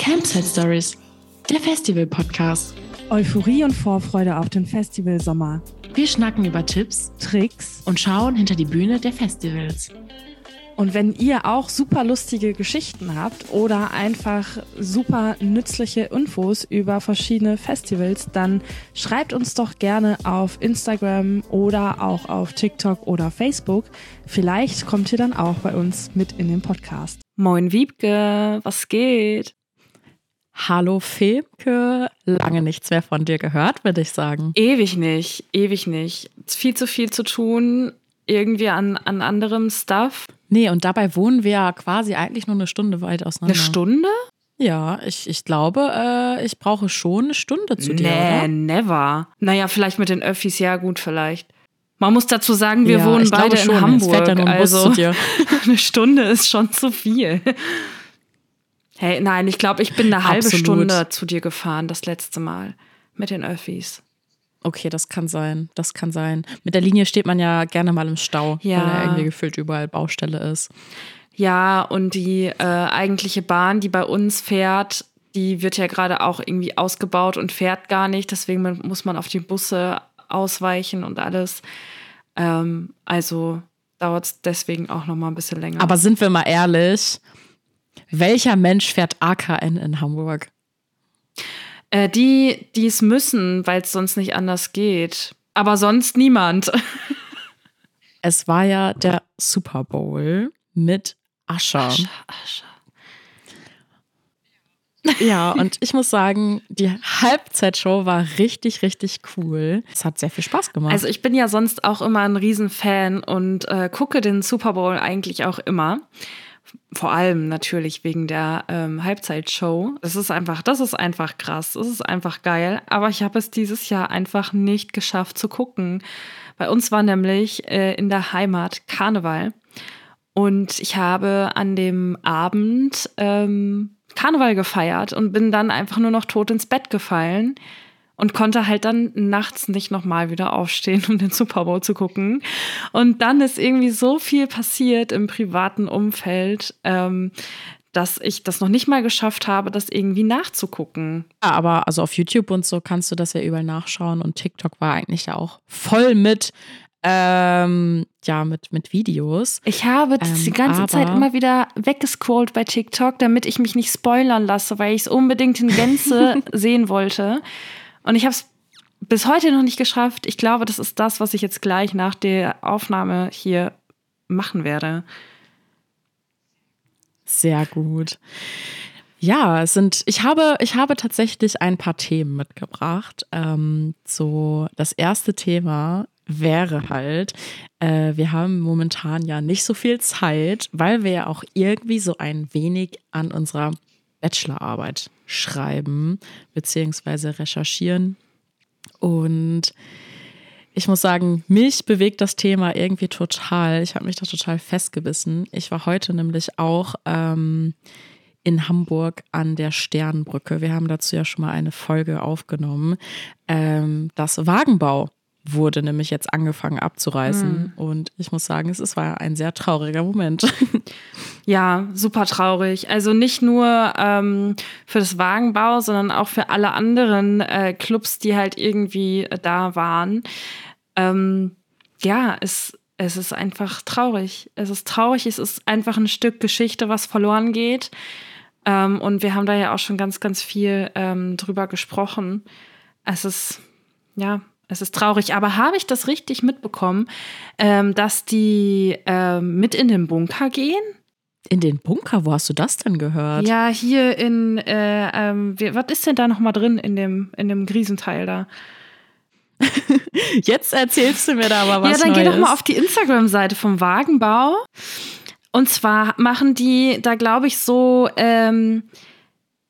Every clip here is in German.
Campsite Stories, der Festival-Podcast. Euphorie und Vorfreude auf den Festivalsommer. Wir schnacken über Tipps, Tricks und schauen hinter die Bühne der Festivals. Und wenn ihr auch super lustige Geschichten habt oder einfach super nützliche Infos über verschiedene Festivals, dann schreibt uns doch gerne auf Instagram oder auch auf TikTok oder Facebook. Vielleicht kommt ihr dann auch bei uns mit in den Podcast. Moin Wiebke, was geht? Hallo Femke, lange nichts mehr von dir gehört, würde ich sagen. Ewig nicht, ewig nicht. Viel zu viel zu tun, irgendwie an, an anderem Stuff. Nee, und dabei wohnen wir ja quasi eigentlich nur eine Stunde weit auseinander. Eine Stunde? Ja, ich, ich glaube, äh, ich brauche schon eine Stunde zu dir, nee, oder? never. Naja, vielleicht mit den Öffis, ja gut, vielleicht. Man muss dazu sagen, wir Ja, wohnen beide schon. in Hamburg. also eine Stunde ist schon zu viel. Hey, nein, ich glaube, ich bin eine halbe Absolut. Stunde zu dir gefahren das letzte Mal mit den Öffis. Okay, das kann sein. Das kann sein. Mit der Linie steht man ja gerne mal im Stau, Ja. weil da irgendwie gefühlt überall Baustelle ist. Ja, und die äh, eigentliche Bahn, die bei uns fährt, die wird ja gerade auch irgendwie ausgebaut und fährt gar nicht. Deswegen muss man auf die Busse ausweichen und alles. Ähm, also dauert es deswegen auch noch mal ein bisschen länger. Aber sind wir mal ehrlich, welcher Mensch fährt AKN in Hamburg? äh, die, die es müssen, weil es sonst nicht anders geht. Aber sonst niemand. Es war ja der Super Bowl mit Ascher. Ja, und ich muss sagen, die Halbzeitshow war richtig, richtig cool. Es hat sehr viel Spaß gemacht. Also ich bin ja sonst auch immer ein Riesenfan und äh, gucke den Super Bowl eigentlich auch immer. Vor allem natürlich wegen der ähm, Halbzeitshow. Das ist einfach, das ist einfach krass. Das ist einfach geil. Aber ich habe es dieses Jahr einfach nicht geschafft zu gucken. Bei uns war nämlich äh, in der Heimat Karneval. Und ich habe an dem Abend ähm, Karneval gefeiert und bin dann einfach nur noch tot ins Bett gefallen und konnte halt dann nachts nicht nochmal wieder aufstehen, um den Super Bowl zu gucken. Und dann ist irgendwie so viel passiert im privaten Umfeld, ähm, dass ich das noch nicht mal geschafft habe, das irgendwie nachzugucken. Ja, aber also auf YouTube und so kannst du das ja überall nachschauen und TikTok war eigentlich ja auch voll mit, ähm, ja, mit, mit Videos. Ich habe das Ähm, die ganze Zeit immer wieder weggescrollt bei TikTok, damit ich mich nicht spoilern lasse, weil ich es unbedingt in Gänze sehen wollte. Und ich habe es bis heute noch nicht geschafft. Ich glaube, das ist das, was ich jetzt gleich nach der Aufnahme hier machen werde. Sehr gut. Ja, es sind, ich habe, ich habe tatsächlich ein paar Themen mitgebracht. Ähm, so, das erste Thema wäre halt, äh, wir haben momentan ja nicht so viel Zeit, weil wir ja auch irgendwie so ein wenig an unserer Bachelorarbeit schreiben, beziehungsweise recherchieren. Und ich muss sagen, mich bewegt das Thema irgendwie total. Ich habe mich da total festgebissen. Ich war heute nämlich auch ähm, in Hamburg an der Sternbrücke. Wir haben dazu ja schon mal eine Folge aufgenommen. Ähm, das Wagenbau wurde nämlich jetzt angefangen abzureißen. Und ich muss sagen, es war ein sehr trauriger Moment. Ja, super traurig. Also nicht nur ähm, für das Wagenbau, sondern auch für alle anderen äh, Clubs, die halt irgendwie äh, da waren. Ähm, ja, es, es ist einfach traurig. Es ist traurig, es ist einfach ein Stück Geschichte, was verloren geht. Ähm, und wir haben da ja auch schon ganz, ganz viel ähm, drüber gesprochen. Es ist, ja, es ist traurig. Aber habe ich das richtig mitbekommen, ähm, dass die ähm, mit in den Bunker gehen? In den Bunker, wo hast du das denn gehört? Ja, hier in, äh, ähm, was ist denn da nochmal drin in dem, in dem Griesenteil da? Jetzt erzählst du mir da aber was ja, dann geh Neues. doch mal auf die Instagram-Seite vom Wagenbau. Und zwar machen die da, glaube ich, so ähm,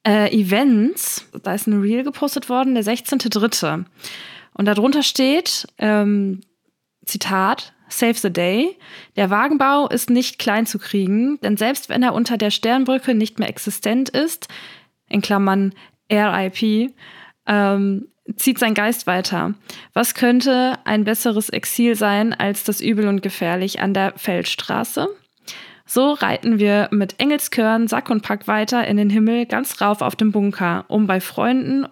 äh, Events. Da ist ein Reel gepostet worden, der 16.3. Und darunter steht, ähm, Zitat, Save the Day. Der Wagenbau ist nicht klein zu kriegen, denn selbst wenn er unter der Sternbrücke nicht mehr existent ist, in Klammern RIP, ähm, zieht sein Geist weiter. Was könnte ein besseres Exil sein als das Übel und Gefährlich an der Feldstraße? So reiten wir mit Engelskörn, Sack und Pack weiter in den Himmel, ganz rauf auf dem Bunker, um bei Freunden und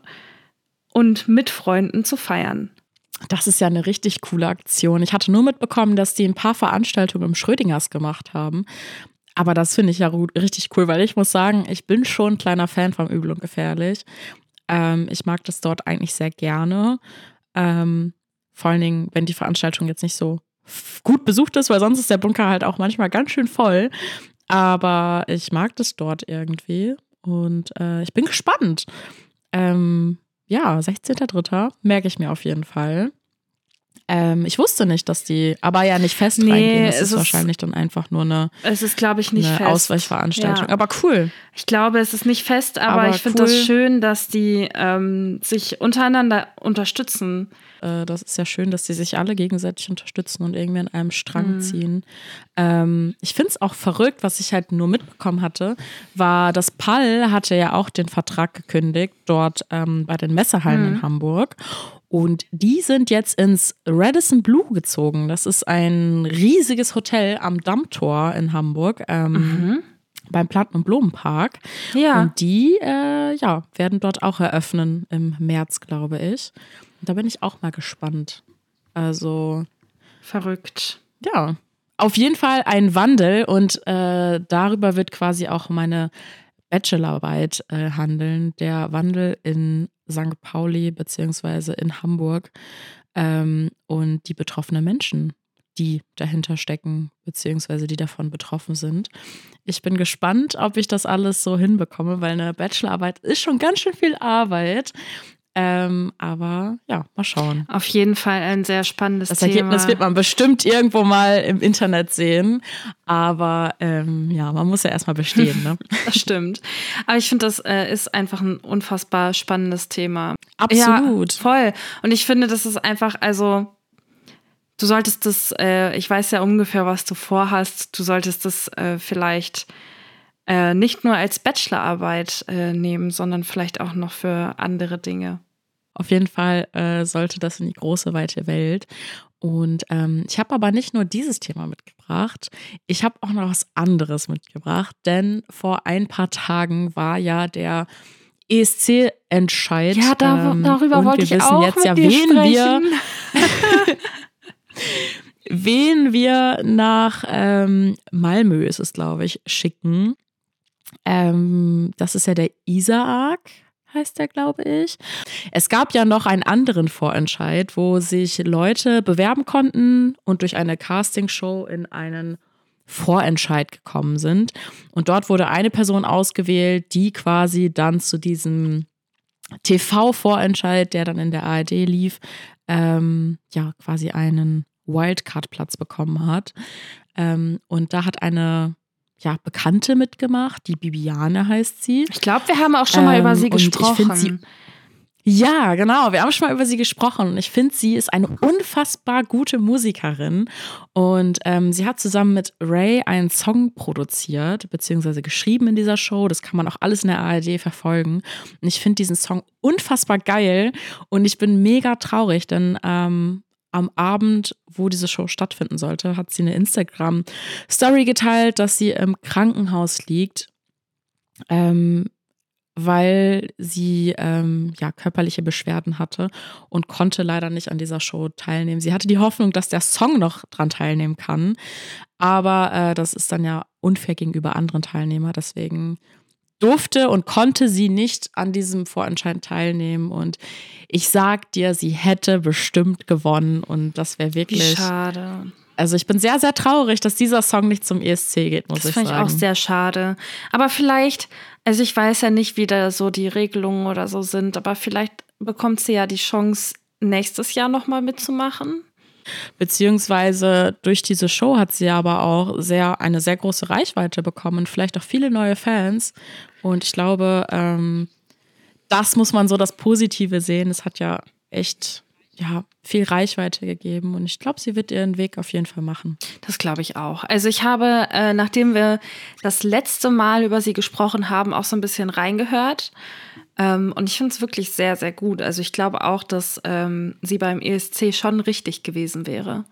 mit Freunden zu feiern. Das ist ja eine richtig coole Aktion. Ich hatte nur mitbekommen, dass die ein paar Veranstaltungen im Schrödingers gemacht haben. Aber das finde ich ja richtig cool, weil ich muss sagen, ich bin schon ein kleiner Fan vom Übel und Gefährlich. Ähm, ich mag das dort eigentlich sehr gerne. Ähm, vor allen Dingen, wenn die Veranstaltung jetzt nicht so gut besucht ist, weil sonst ist der Bunker halt auch manchmal ganz schön voll. Aber ich mag das dort irgendwie und äh, ich bin gespannt. Ähm, ja, 16.03. merke ich mir auf jeden Fall. Ähm, ich wusste nicht, dass die, aber ja nicht fest nee, reingehen. Das ist, ist wahrscheinlich dann einfach nur eine, es ist, glaube ich, nicht eine fest. Ausweichveranstaltung. Ja. Aber cool. Ich glaube, es ist nicht fest, aber, aber ich finde cool. das schön, dass die ähm, sich untereinander unterstützen. Äh, das ist ja schön, dass die sich alle gegenseitig unterstützen und irgendwie an einem Strang mhm. ziehen. Ähm, ich finde es auch verrückt, was ich halt nur mitbekommen hatte, war, dass Pall hatte ja auch den Vertrag gekündigt, dort ähm, bei den Messehallen mhm. in Hamburg. Und die sind jetzt ins Radisson Blue gezogen. Das ist ein riesiges Hotel am Dammtor in Hamburg. Ähm, mhm. Beim Planten- und Blumenpark. Ja. Und die äh, ja, werden dort auch eröffnen im März, glaube ich. Und da bin ich auch mal gespannt. Also. Verrückt. Ja. Auf jeden Fall ein Wandel und äh, darüber wird quasi auch meine Bachelorarbeit äh, handeln. Der Wandel in St. Pauli beziehungsweise in Hamburg ähm, und die betroffenen Menschen, die dahinter stecken, beziehungsweise die davon betroffen sind. Ich bin gespannt, ob ich das alles so hinbekomme, weil eine Bachelorarbeit ist schon ganz schön viel Arbeit. Ähm, aber ja, mal schauen. Auf jeden Fall ein sehr spannendes das Thema. Das Ergebnis wird man bestimmt irgendwo mal im Internet sehen. Aber ähm, ja, man muss ja erstmal bestehen. Ne? das stimmt. Aber ich finde, das äh, ist einfach ein unfassbar spannendes Thema. Absolut. Ja, voll. Und ich finde, das ist einfach, also du solltest das, äh, ich weiß ja ungefähr, was du vorhast, du solltest das äh, vielleicht äh, nicht nur als Bachelorarbeit äh, nehmen, sondern vielleicht auch noch für andere Dinge. Auf jeden Fall äh, sollte das in die große, weite Welt. Und ähm, ich habe aber nicht nur dieses Thema mitgebracht, ich habe auch noch was anderes mitgebracht, denn vor ein paar Tagen war ja der ESC-Entscheid. Ja, da, ähm, darüber wollte ich auch jetzt mit ja, dir wen sprechen. wir wen wir nach ähm, Malmö ist es, glaube ich, schicken. Ähm, das ist ja der Isaak, heißt der, glaube ich. Es gab ja noch einen anderen Vorentscheid, wo sich Leute bewerben konnten und durch eine Castingshow in einen Vorentscheid gekommen sind. Und dort wurde eine Person ausgewählt, die quasi dann zu diesem TV-Vorentscheid, der dann in der ARD lief, ähm, ja, quasi einen Wildcard-Platz bekommen hat. Ähm, und da hat eine ja, Bekannte mitgemacht. Die Bibiane heißt sie. Ich glaube, wir haben auch schon mal über sie ähm, gesprochen. Sie, ja, genau. Wir haben schon mal über sie gesprochen. Und ich finde, sie ist eine unfassbar gute Musikerin. Und ähm, sie hat zusammen mit Ray einen Song produziert, beziehungsweise geschrieben in dieser Show. Das kann man auch alles in der ARD verfolgen. Und ich finde diesen Song unfassbar geil. Und ich bin mega traurig, denn ähm, am Abend, wo diese Show stattfinden sollte, hat sie eine Instagram-Story geteilt, dass sie im Krankenhaus liegt, ähm, weil sie ähm, ja körperliche Beschwerden hatte und konnte leider nicht an dieser Show teilnehmen. Sie hatte die Hoffnung, dass der Song noch dran teilnehmen kann, aber äh, das ist dann ja unfair gegenüber anderen Teilnehmern. Deswegen durfte und konnte sie nicht an diesem Vorentscheid teilnehmen. Und ich sag dir, sie hätte bestimmt gewonnen. Und das wäre wirklich. Wie schade. Also ich bin sehr, sehr traurig, dass dieser Song nicht zum ESC geht, muss das ich sagen. Das finde ich auch sehr schade. Aber vielleicht, also ich weiß ja nicht, wie da so die Regelungen oder so sind, aber vielleicht bekommt sie ja die Chance, nächstes Jahr nochmal mitzumachen. Beziehungsweise durch diese Show hat sie aber auch sehr, eine sehr große Reichweite bekommen, vielleicht auch viele neue Fans. Und ich glaube, ähm, das muss man so das Positive sehen. Es hat ja echt ja, viel Reichweite gegeben und ich glaube, sie wird ihren Weg auf jeden Fall machen. Das glaube ich auch. Also ich habe, äh, nachdem wir das letzte Mal über sie gesprochen haben, auch so ein bisschen reingehört ähm, und ich finde es wirklich sehr, sehr gut. Also ich glaube auch, dass ähm, sie beim ESC schon richtig gewesen wäre.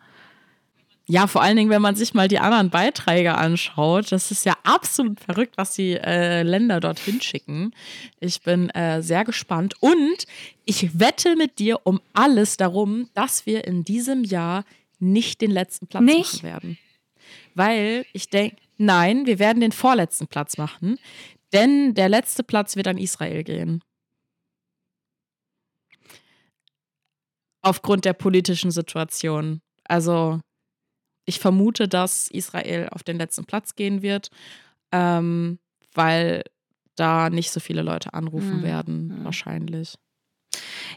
ja, vor allen Dingen, wenn man sich mal die anderen Beiträge anschaut, das ist ja absolut verrückt, was die äh, Länder dorthin schicken. Ich bin äh, sehr gespannt und ich wette mit dir um alles darum, dass wir in diesem Jahr nicht den letzten Platz Nicht? machen werden. Weil ich denke, nein, wir werden den vorletzten Platz machen, denn der letzte Platz wird an Israel gehen. Aufgrund der politischen Situation. Also ich vermute, dass Israel auf den letzten Platz gehen wird, ähm, weil da nicht so viele Leute anrufen Hm, werden, hm. wahrscheinlich.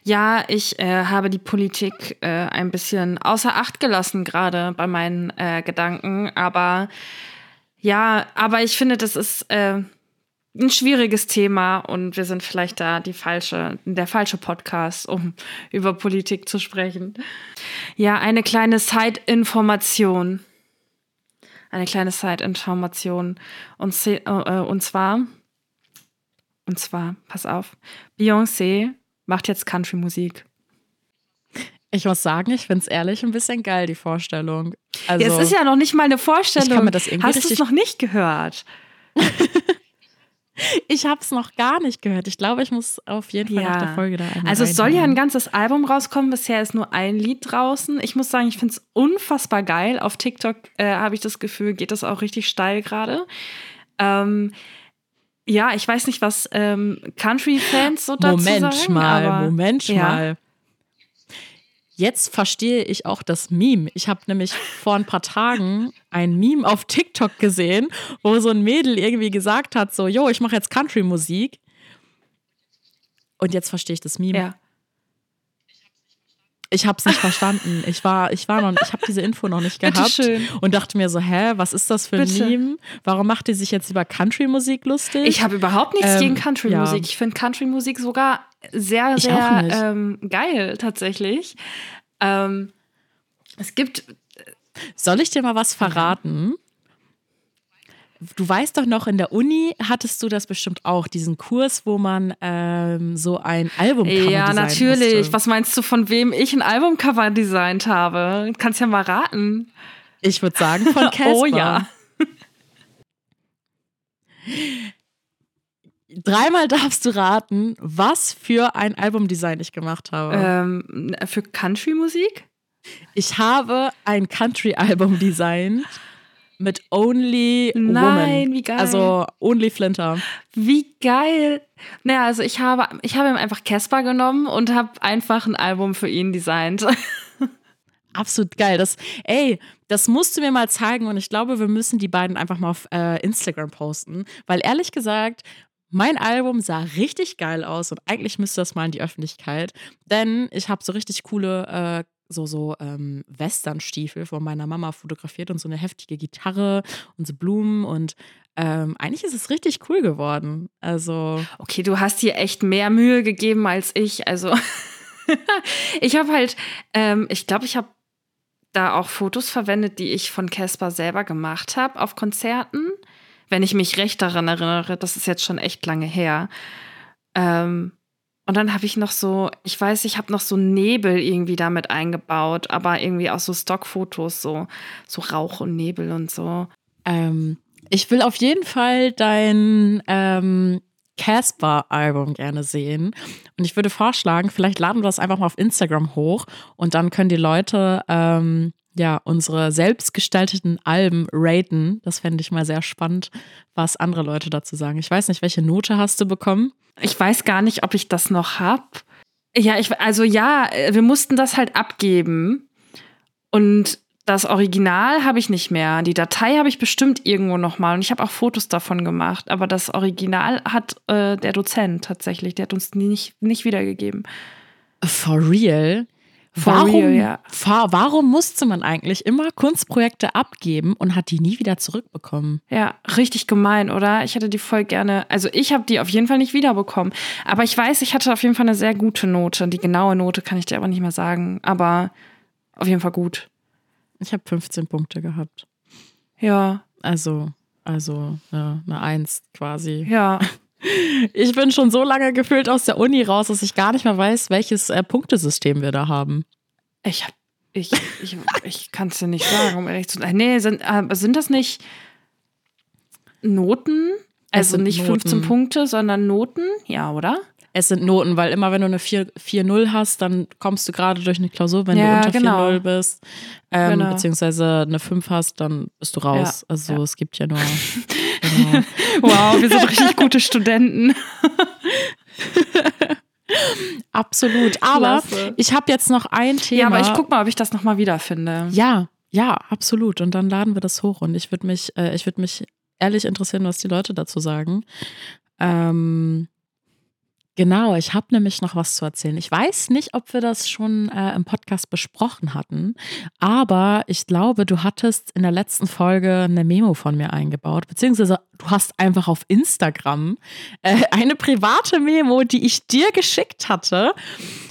Ja, ich äh, habe die Politik äh, ein bisschen außer Acht gelassen, gerade bei meinen äh, Gedanken. Aber ja, aber ich finde, das ist äh, ein schwieriges Thema und wir sind vielleicht da die falsche, der falsche Podcast, um über Politik zu sprechen. Ja, eine kleine Side-Information. Eine kleine Side-Information. Und, äh, und zwar, und zwar, pass auf, Beyoncé macht jetzt Country-Musik. Ich muss sagen, ich finde es ehrlich ein bisschen geil, die Vorstellung. Also, Ja, es ist ja noch nicht mal eine Vorstellung. Ich kann mir das irgendwie Hast du es noch nicht gehört? ich habe es noch gar nicht gehört. Ich glaube, ich muss auf jeden Fall Ja. nach der Folge da einmal Also es soll ja ein ganzes Album rauskommen. Bisher ist nur ein Lied draußen. Ich muss sagen, ich finde es unfassbar geil. Auf TikTok äh, habe ich das Gefühl, geht das auch richtig steil gerade. Ähm, ja, ich weiß nicht, was ähm, Country-Fans so dazu Moment sagen. mal, aber, Moment ja. mal. Jetzt verstehe ich auch das Meme. Ich habe nämlich vor ein paar Tagen ein Meme auf TikTok gesehen, wo so ein Mädel irgendwie gesagt hat, so, yo, ich mache jetzt Country-Musik. Und jetzt verstehe ich das Meme. Ja. Ich habe es nicht verstanden. Ich war, ich war noch, ich habe diese Info noch nicht gehabt und dachte mir so, hä, was ist das für ein Bitte. Meme? Warum macht die sich jetzt über Country-Musik lustig? Ich habe überhaupt nichts Ähm, gegen Country-Musik. ja. Ich finde Country-Musik sogar sehr, Ich sehr ähm, geil, tatsächlich. Ähm, es gibt Soll ich dir mal was verraten? Du weißt doch noch, in der Uni hattest du das bestimmt auch, diesen Kurs, wo man ähm, so ein Albumcover Ja, natürlich. Musste. Was meinst du, von wem ich ein Albumcover designt habe? Kannst ja mal raten. Ich würde sagen von Casper. Oh ja. Dreimal darfst du raten, was für ein Albumdesign ich gemacht habe. Ähm, für Country-Musik? Ich habe ein Country-Album designt mit Only Woman. Nein, wie geil. Also Only Flinter. Wie geil. Naja, also ich habe, ich habe ihm einfach Casper genommen und habe einfach ein Album für ihn designt. Absolut geil. Das, ey, das musst du mir mal zeigen und ich glaube, wir müssen die beiden einfach mal auf äh, Instagram posten, weil ehrlich gesagt, mein Album sah richtig geil aus und eigentlich müsste das mal in die Öffentlichkeit, denn ich habe so richtig coole äh, so so ähm, Westernstiefel von meiner Mama fotografiert und so eine heftige Gitarre und so Blumen und ähm, eigentlich ist es richtig cool geworden. Also Okay, du hast dir echt mehr Mühe gegeben als ich. Also ich habe halt, ähm, ich glaube, ich habe da auch Fotos verwendet, die ich von Casper selber gemacht habe auf Konzerten. Wenn ich mich recht daran erinnere, das ist jetzt schon echt lange her. Ähm, und dann habe ich noch so, ich weiß, ich habe noch so Nebel irgendwie damit eingebaut, aber irgendwie auch so Stockfotos, so, so Rauch und Nebel und so. Ähm, ich will auf jeden Fall dein ähm, Casper-Album gerne sehen. Und ich würde vorschlagen, vielleicht laden wir das einfach mal auf Instagram hoch und dann können die Leute ähm, ja unsere selbstgestalteten Alben raten. Das fände ich mal sehr spannend, was andere Leute dazu sagen. Ich weiß nicht, welche Note hast du bekommen? Ich weiß gar nicht, ob ich das noch hab. Ja, ich, also ja, wir mussten das halt abgeben. Und das Original habe ich nicht mehr. Die Datei habe ich bestimmt irgendwo noch mal. Und ich habe auch Fotos davon gemacht. Aber das Original hat äh, der Dozent tatsächlich. Der hat uns nicht, nicht wiedergegeben. For real? Warum, real, fa- warum musste man eigentlich immer Kunstprojekte abgeben und hat die nie wieder zurückbekommen? Ja, richtig gemein, oder? Ich hätte die voll gerne. Also ich habe die auf jeden Fall nicht wiederbekommen. Aber ich weiß, ich hatte auf jeden Fall eine sehr gute Note. Die genaue Note kann ich dir aber nicht mehr sagen. Aber auf jeden Fall gut. Ich habe 15 Punkte gehabt. Ja, Also, also ja, eine Eins quasi. ja. Ich bin schon so lange gefühlt aus der Uni raus, dass ich gar nicht mehr weiß, welches äh, Punktesystem wir da haben. Ich habe Ich, ich, ich kann es dir nicht sagen, um ehrlich zu sein. Nee, sind, äh, sind das nicht Noten? Also sind nicht Noten. 15 Punkte, sondern Noten? Ja, oder? Es sind Noten, weil immer wenn du eine 4 4-0 hast, dann kommst du gerade durch eine Klausur, wenn Ja, du unter genau. 4-0 bist. Ähm, Genau. Beziehungsweise eine 5 hast, dann bist du raus. Ja, Also ja. es gibt ja nur. genau. Wow, wir sind richtig gute Studenten. Absolut. Aber Klasse. ich habe jetzt noch ein Thema. Ja, aber ich guck mal, ob ich das nochmal wiederfinde. Ja, ja, absolut. Und dann laden wir das hoch. Und ich würde mich, äh, ich würde mich ehrlich interessieren, was die Leute dazu sagen. Ähm, genau, ich habe nämlich noch was zu erzählen. Ich weiß nicht, ob wir das schon äh, im Podcast besprochen hatten, aber ich glaube, du hattest in der letzten Folge eine Memo von mir eingebaut, beziehungsweise du hast einfach auf Instagram äh, eine private Memo, die ich dir geschickt hatte,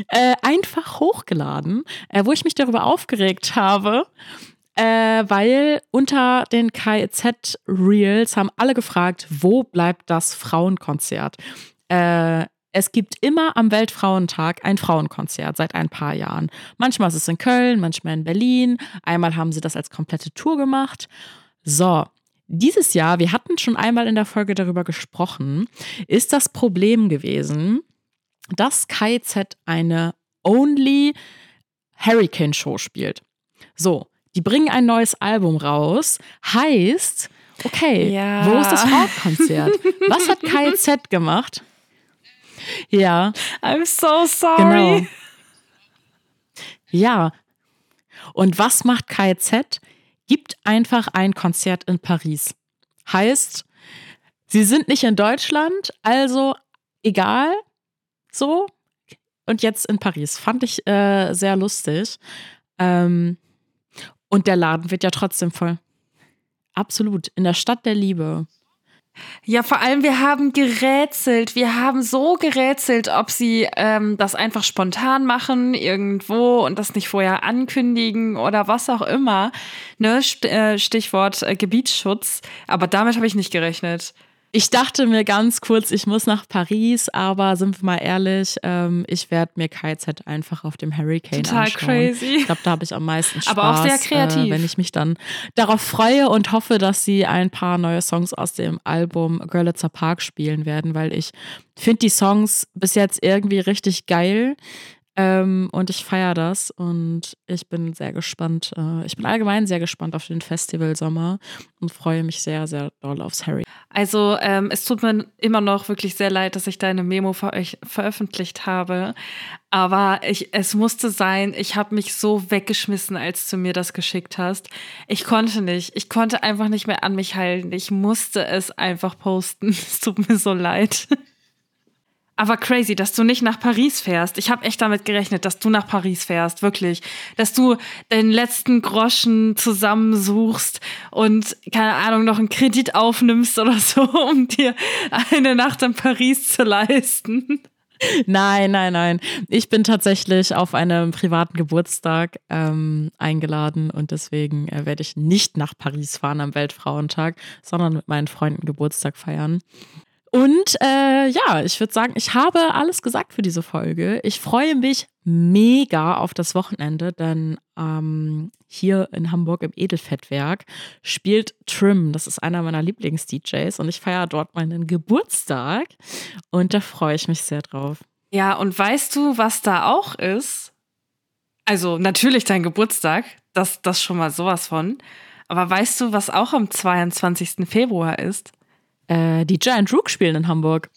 äh, einfach hochgeladen, äh, wo ich mich darüber aufgeregt habe, äh, weil unter den KIZ-Reels haben alle gefragt, wo bleibt das Frauenkonzert? Äh, es gibt immer am Weltfrauentag ein Frauenkonzert seit ein paar Jahren. Manchmal ist es in Köln, manchmal in Berlin. Einmal haben sie das als komplette Tour gemacht. So, dieses Jahr, wir hatten schon einmal in der Folge darüber gesprochen, ist das Problem gewesen, dass KIZ eine Only Hurricane Show spielt. So, die bringen ein neues Album raus, heißt, okay, Ja. wo ist das Frauenkonzert? Was hat KIZ gemacht? Ja, I'm so sorry. Genau. Ja. Und was macht KIZ? Gibt einfach ein Konzert in Paris. Heißt, sie sind nicht in Deutschland, also egal, so. Und jetzt in Paris. Fand ich äh, sehr lustig. Ähm, und der Laden wird ja trotzdem voll. Absolut. In der Stadt der Liebe. Ja, vor allem, wir haben gerätselt. Wir haben so gerätselt, ob sie ähm, das einfach spontan machen irgendwo und das nicht vorher ankündigen oder was auch immer. Ne? Äh, Stichwort äh, Gebietsschutz. Aber damit habe ich nicht gerechnet. Ich dachte mir ganz kurz, ich muss nach Paris, aber sind wir mal ehrlich, ähm, ich werde mir KZ einfach auf dem Hurricane Total anschauen. crazy. Ich glaube, da habe ich am meisten Spaß. Aber auch sehr kreativ. Äh, wenn ich mich dann darauf freue und hoffe, dass sie ein paar neue Songs aus dem Album Görlitzer Park spielen werden, weil ich finde die Songs bis jetzt irgendwie richtig geil. Ähm, und ich feiere das und ich bin sehr gespannt. Äh, ich bin allgemein sehr gespannt auf den Festival Sommer und freue mich sehr, sehr doll aufs Harry. Also ähm, es tut mir immer noch wirklich sehr leid, dass ich deine Memo ver veröffentlicht habe. Aber ich, es musste sein, ich habe mich so weggeschmissen, als du mir das geschickt hast. Ich konnte nicht. Ich konnte einfach nicht mehr an mich halten. Ich musste es einfach posten. Es tut mir so leid. Aber crazy, dass du nicht nach Paris fährst. Ich habe echt damit gerechnet, dass du nach Paris fährst, wirklich. Dass du den letzten Groschen zusammensuchst und, keine Ahnung, noch einen Kredit aufnimmst oder so, um dir eine Nacht in Paris zu leisten. Nein, nein, nein. Ich bin tatsächlich auf einem privaten Geburtstag ähm, eingeladen und deswegen äh, werde ich nicht nach Paris fahren am Weltfrauentag, sondern mit meinen Freunden Geburtstag feiern. Und äh, ja, ich würde sagen, ich habe alles gesagt für diese Folge. Ich freue mich mega auf das Wochenende, denn ähm, hier in Hamburg im Edelfettwerk spielt Trim. Das ist einer meiner Lieblings-DJs und ich feiere dort meinen Geburtstag und da freue ich mich sehr drauf. Ja, und weißt du, was da auch ist? Also, natürlich dein Geburtstag, das, das schon mal sowas von. Aber weißt du, was auch am 22. Februar ist? Äh, die Giant Rook spielen in Hamburg.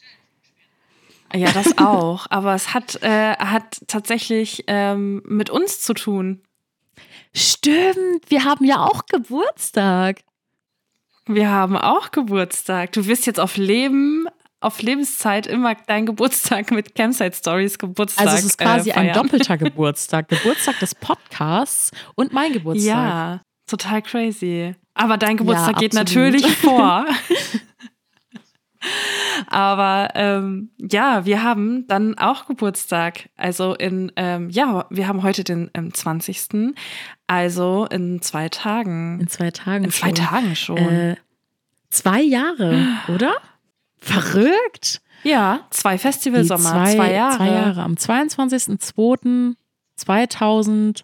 Ja, das auch. Aber es hat, äh, hat tatsächlich ähm, mit uns zu tun. Stimmt, wir haben ja auch Geburtstag. Wir haben auch Geburtstag. Du wirst jetzt auf Leben, auf Lebenszeit immer deinen Geburtstag mit Campsite Stories Geburtstag. Also es ist quasi äh, ein doppelter Geburtstag. Geburtstag des Podcasts und mein Geburtstag. Ja, total crazy. Aber dein Geburtstag Ja, geht natürlich vor. Aber ähm, ja, wir haben dann auch Geburtstag. Also in, ähm, ja, wir haben heute den ähm, 20. Also in zwei Tagen. In zwei Tagen In zwei schon. Tagen schon. Äh, zwei Jahre, oder? Verrückt. ja, zwei Festivalsommer, zwei, zwei, Jahre. Zwei Jahre. Am 22.02.2020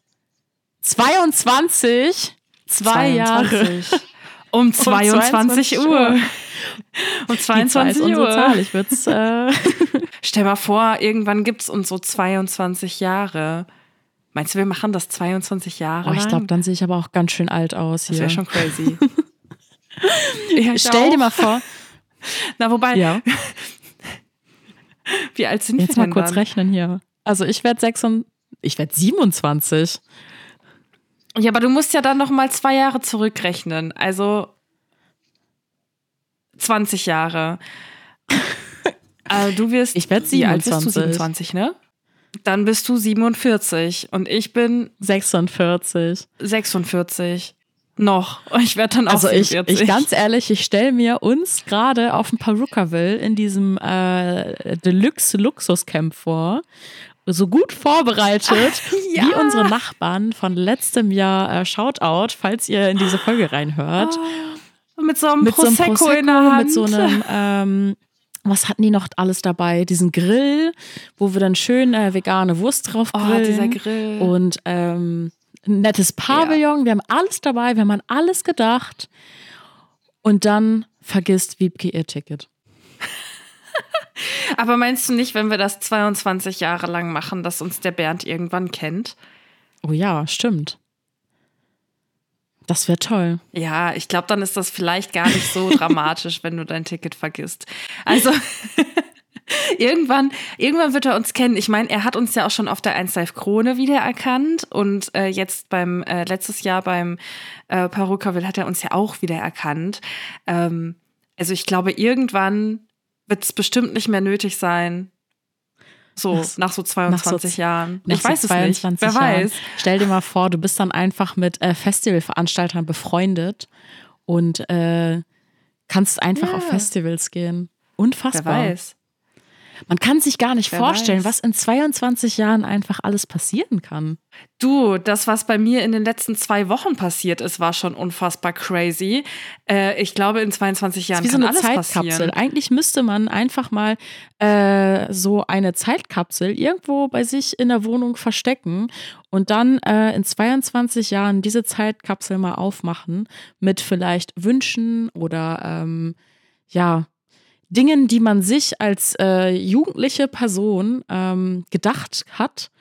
22, zwei Jahre. 22. Um 22, Uhr. Um 22 Die Uhr. unsere Zahl. Ich würde es. Äh, Stell mal vor, irgendwann gibt es uns so 22 Jahre. Meinst du, wir machen das 22 Jahre oh, ich glaube, dann sehe ich aber auch ganz schön alt aus das hier. wäre schon crazy. ja, Stell dir auch. mal vor. Na, wobei, Ja, wie alt sind jetzt wir mal denn kurz dann? rechnen hier. Also ich werde 26. Ich werde 27. Ja, aber du musst ja dann noch mal zwei Jahre zurückrechnen. Also 20 Jahre. Also du wirst. Ich werd Wie alt bist du? 27. 27, ne? Dann bist du 47 und ich bin 46. 46. Noch. Ich werde dann auch Also ich, 47. ich ganz ehrlich, ich stelle mir uns gerade auf dem Perukaville in diesem äh, Deluxe Luxuscamp vor. So gut vorbereitet ja. wie unsere Nachbarn von letztem Jahr. Äh, Shoutout, falls ihr in diese Folge reinhört. Mit so einem mit Prosecco, so einem Prosecco, in der Hand. mit so einem, ähm, was hatten die noch alles dabei? Diesen Grill, wo wir dann schön äh, vegane Wurst drauf Oh, grillen. dieser Grill. Und ähm, ein nettes Pavillon. Wir haben alles dabei, wir haben an alles gedacht. Und dann vergisst Wiebke ihr Ticket. Aber meinst du nicht, wenn wir das 22 Jahre lang machen, dass uns der Bernd irgendwann kennt? Oh ja, stimmt. Das wäre toll. Ja, ich glaube, dann ist das vielleicht gar nicht so dramatisch, wenn du dein Ticket vergisst. Also irgendwann, irgendwann wird er uns kennen. Ich meine, er hat uns ja auch schon auf der 1 Live Krone wiedererkannt und äh, jetzt beim äh, letztes Jahr beim äh, Perukaville hat er uns ja auch wiedererkannt. Ähm, also ich glaube, irgendwann wird es bestimmt nicht mehr nötig sein. So, Nach- nach, so 22 Jahren. Nach Ich so weiß es nicht. 22 Wer Jahren. weiß. Stell dir mal vor, du bist dann einfach mit äh, Festivalveranstaltern befreundet und äh, kannst einfach Ja. auf Festivals gehen. Wer Unfassbar. weiß. Man kann sich gar nicht Wer vorstellen, weiß. was in 22 Jahren einfach alles passieren kann. Du, das, was bei mir in den letzten zwei Wochen passiert ist, war schon unfassbar crazy. Äh, ich glaube, in 22 Jahren Wie so kann eine alles Zeitkapsel. passieren. Eigentlich müsste man einfach mal äh, so eine Zeitkapsel irgendwo bei sich in der Wohnung verstecken und dann äh, in 22 Jahren diese Zeitkapsel mal aufmachen mit vielleicht Wünschen oder ähm, ja, Dingen, die man sich als äh, jugendliche Person ähm, gedacht hat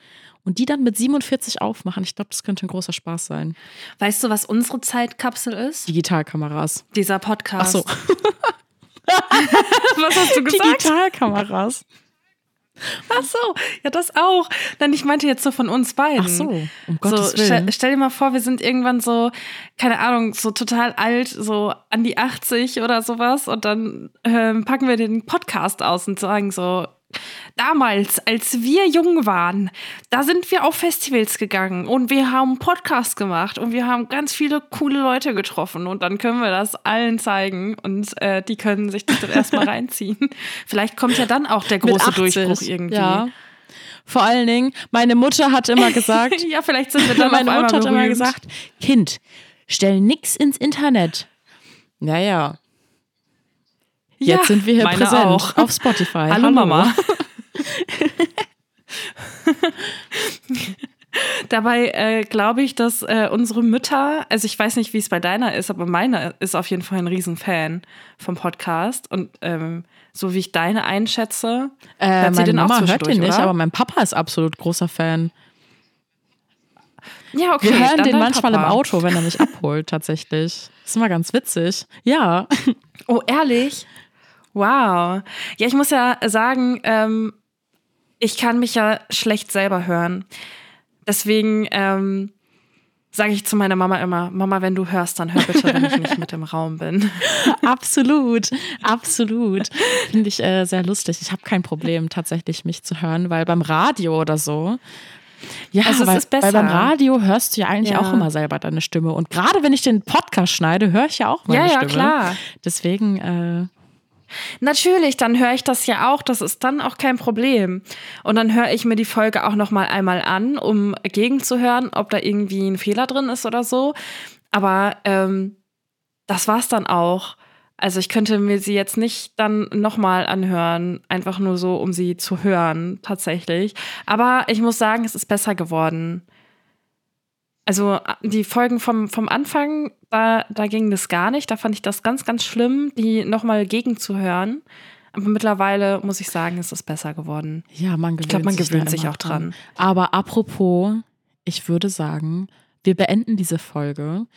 und die dann mit 47 aufmachen. Ich glaube, das könnte ein großer Spaß sein. Weißt du, was unsere Zeitkapsel ist? Digitalkameras. Dieser Ach Podcast. so, was hast du gesagt? Digitalkameras. Ach so, ja, das auch. Nein, ich meinte jetzt so von uns beiden. Ach so, um So, Gottes stell, Willen. stell dir mal vor, wir sind irgendwann so, keine Ahnung, so total alt, so an die 80 oder sowas und dann ähm, packen wir den Podcast aus und sagen so, damals, als wir jung waren, da sind wir auf Festivals gegangen und wir haben einen Podcast gemacht und wir haben ganz viele coole Leute getroffen und dann können wir das allen zeigen und äh, die können sich das dann erstmal reinziehen. Vielleicht kommt ja dann auch der große 80, Durchbruch irgendwie. Ja. Vor allen Dingen, meine Mutter hat immer gesagt, ja, vielleicht sind wir dann meine Mutter hat immer gesagt, Kind, stell nix ins Internet. Naja, jetzt Ja, sind wir hier meine präsent auch. auf Spotify. Hallo, Mama. Dabei äh, glaube ich, dass äh, unsere Mütter, also ich weiß nicht, wie es bei deiner ist, aber meine ist auf jeden Fall ein Riesenfan vom Podcast. Und ähm, so wie ich deine einschätze, Äh, hört sie den auch Mama hört zwischendurch, den nicht, oder? aber mein Papa ist absolut großer Fan. ja, okay. Wir hören den manchmal Papa. im Auto, wenn er mich abholt, tatsächlich. Das ist immer ganz witzig. Ja. Oh, ehrlich? Wow. Ja, ich muss ja sagen, ähm, ich kann mich ja schlecht selber hören. Deswegen ähm, sage ich zu meiner Mama immer, Mama, wenn du hörst, dann hör bitte, wenn ich nicht mit im Raum bin. Absolut, absolut. Finde ich äh, sehr lustig. Ich habe kein Problem, tatsächlich mich zu hören, weil beim Radio oder so. Ja, Also es weil, ist besser. weil beim Radio hörst du ja eigentlich Ja. auch immer selber deine Stimme. Und gerade wenn ich den Podcast schneide, höre ich ja auch meine Ja, ja, Stimme. klar. Deswegen, äh, Natürlich, dann höre ich das ja auch. Das ist dann auch kein Problem. Und dann höre ich mir die Folge auch noch mal einmal an, um gegenzuhören, ob da irgendwie ein Fehler drin ist oder so. Aber ähm, das war's dann auch. Also ich könnte mir sie jetzt nicht dann noch mal anhören, einfach nur so, um sie zu hören, tatsächlich. Aber ich muss sagen, es ist besser geworden. Also die Folgen vom, vom Anfang, da, da ging das gar nicht. Da fand ich das ganz, ganz schlimm, die nochmal gegenzuhören. Aber mittlerweile muss ich sagen, ist es besser geworden. Ja, man gewöhnt ich glaube, man sich gewöhnt sich auch dran. Aber apropos, ich würde sagen, wir beenden diese Folge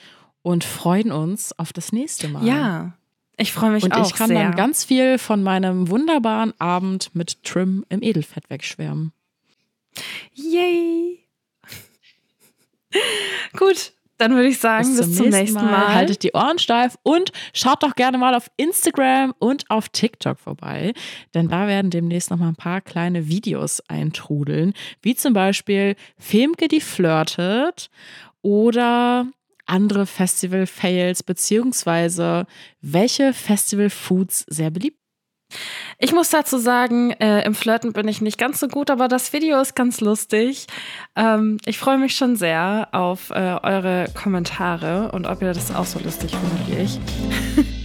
und freuen uns auf das nächste Mal. Ja, ich freue mich und auch ich kann sehr. dann ganz viel von meinem wunderbaren Abend mit Trim im Edelfett wegschwärmen. Yay! Gut, dann würde ich sagen, bis, zum, nächsten Mal. Haltet die Ohren steif und schaut doch gerne mal auf Instagram und auf TikTok vorbei, denn da werden demnächst noch mal ein paar kleine Videos eintrudeln, wie zum Beispiel Femke, die flirtet oder andere Festival-Fails, beziehungsweise welche Festival-Foods sehr beliebt Ich muss dazu sagen, äh, im Flirten bin ich nicht ganz so gut, aber das Video ist ganz lustig. Ähm, ich freue mich schon sehr auf äh, eure Kommentare und ob ihr das auch so lustig findet wie ich.